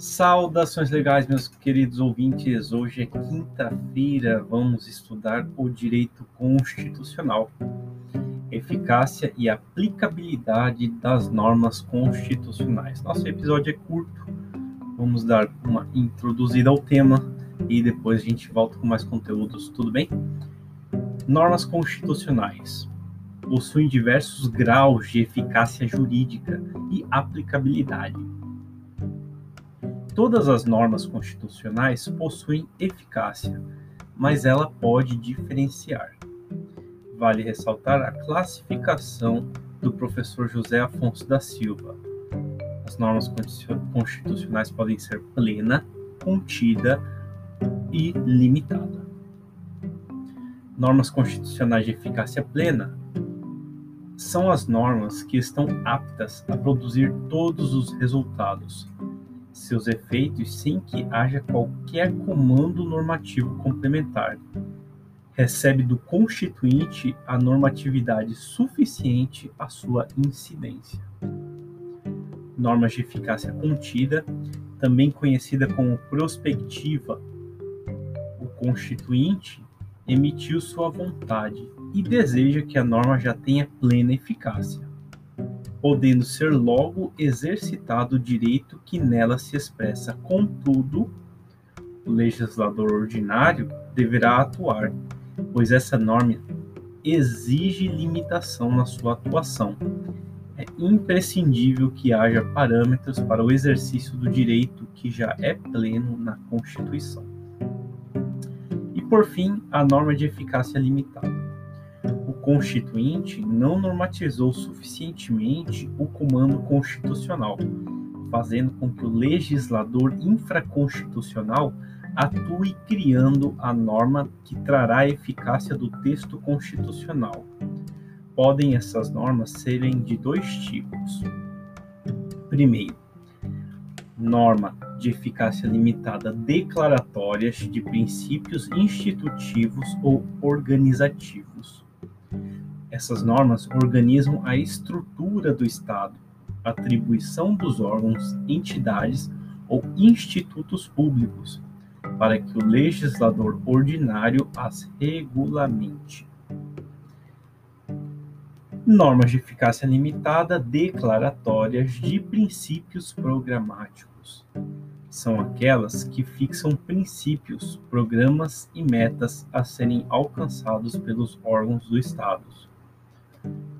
Saudações legais, meus queridos ouvintes. Hoje é quinta-feira, vamos estudar o direito constitucional, eficácia e aplicabilidade das normas constitucionais. Nosso episódio é curto, vamos dar uma introduzida ao tema e depois a gente volta com mais conteúdos, tudo bem? Normas constitucionais possuem diversos graus de eficácia jurídica e aplicabilidade Todas as normas constitucionais possuem eficácia, mas ela pode diferenciar. Vale ressaltar a classificação do professor José Afonso da Silva. As normas constitucionais podem ser plena, contida e limitada. Normas constitucionais de eficácia plena são as normas que estão aptas a produzir todos os resultados, seus efeitos sem que haja qualquer comando normativo complementar. Recebe do constituinte a normatividade suficiente à sua incidência. Normas de eficácia contida, também conhecida como prospectiva. O constituinte emitiu sua vontade e deseja que a norma já tenha plena eficácia podendo ser logo exercitado o direito que nela se expressa. Contudo, o legislador ordinário deverá atuar, pois essa norma exige limitação na sua atuação. É imprescindível que haja parâmetros para o exercício do direito que já é pleno na Constituição. E por fim, a norma de eficácia limitada Constituinte não normatizou suficientemente o comando constitucional, fazendo com que o legislador infraconstitucional atue criando a norma que trará a eficácia do texto constitucional. Podem essas normas serem de dois tipos. Primeiro, norma de eficácia limitada declaratórias de princípios institutivos ou organizativos. Essas normas organizam a estrutura do Estado, atribuição dos órgãos, entidades ou institutos públicos, para que o legislador ordinário as regulamente. Normas de eficácia limitada declaratórias de princípios programáticos. São aquelas que fixam princípios, programas e metas a serem alcançados pelos órgãos do Estado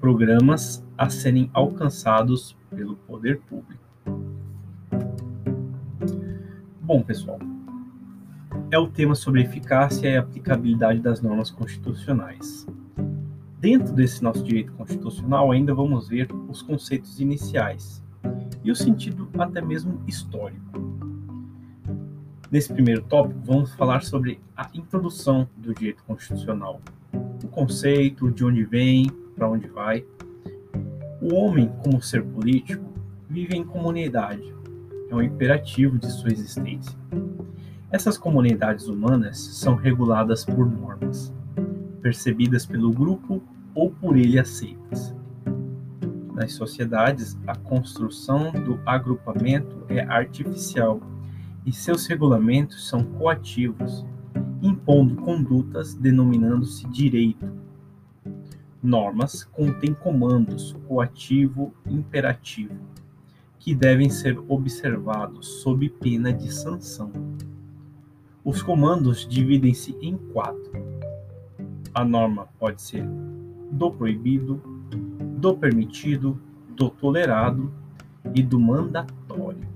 programas a serem alcançados pelo poder público. Bom, pessoal, é o tema sobre eficácia e aplicabilidade das normas constitucionais. Dentro desse nosso direito constitucional, ainda vamos ver os conceitos iniciais e o sentido até mesmo histórico. Nesse primeiro tópico, vamos falar sobre a introdução do direito constitucional, o conceito, de onde vem, para onde vai. O homem, como ser político, vive em comunidade. É um imperativo de sua existência. Essas comunidades humanas são reguladas por normas, percebidas pelo grupo ou por ele aceitas. Nas sociedades, a construção do agrupamento é artificial e seus regulamentos são coativos, impondo condutas denominando-se direito, Normas contêm comandos coativo e imperativo, que devem ser observados sob pena de sanção. Os comandos dividem-se em quatro. A norma pode ser do proibido, do permitido, do tolerado e do mandatório.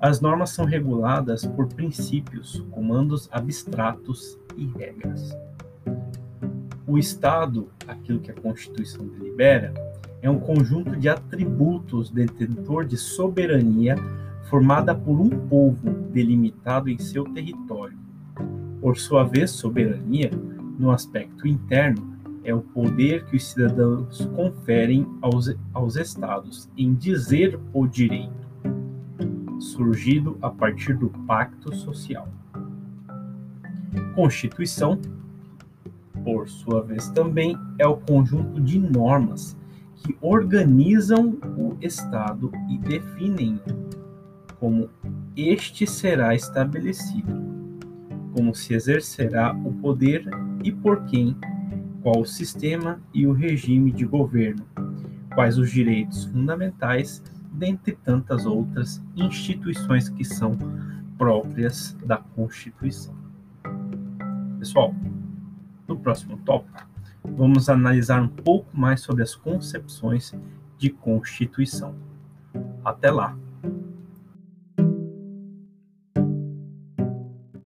As normas são reguladas por princípios, comandos abstratos e regras. O Estado, aquilo que a Constituição delibera, é um conjunto de atributos detentor de soberania formada por um povo delimitado em seu território. Por sua vez, soberania, no aspecto interno, é o poder que os cidadãos conferem aos, aos estados em dizer o direito, surgido a partir do pacto social. Constituição por sua vez, também é o conjunto de normas que organizam o Estado e definem como este será estabelecido, como se exercerá o poder e por quem, qual o sistema e o regime de governo, quais os direitos fundamentais, dentre tantas outras instituições que são próprias da Constituição. Pessoal, no próximo tópico, vamos analisar um pouco mais sobre as concepções de Constituição. Até lá!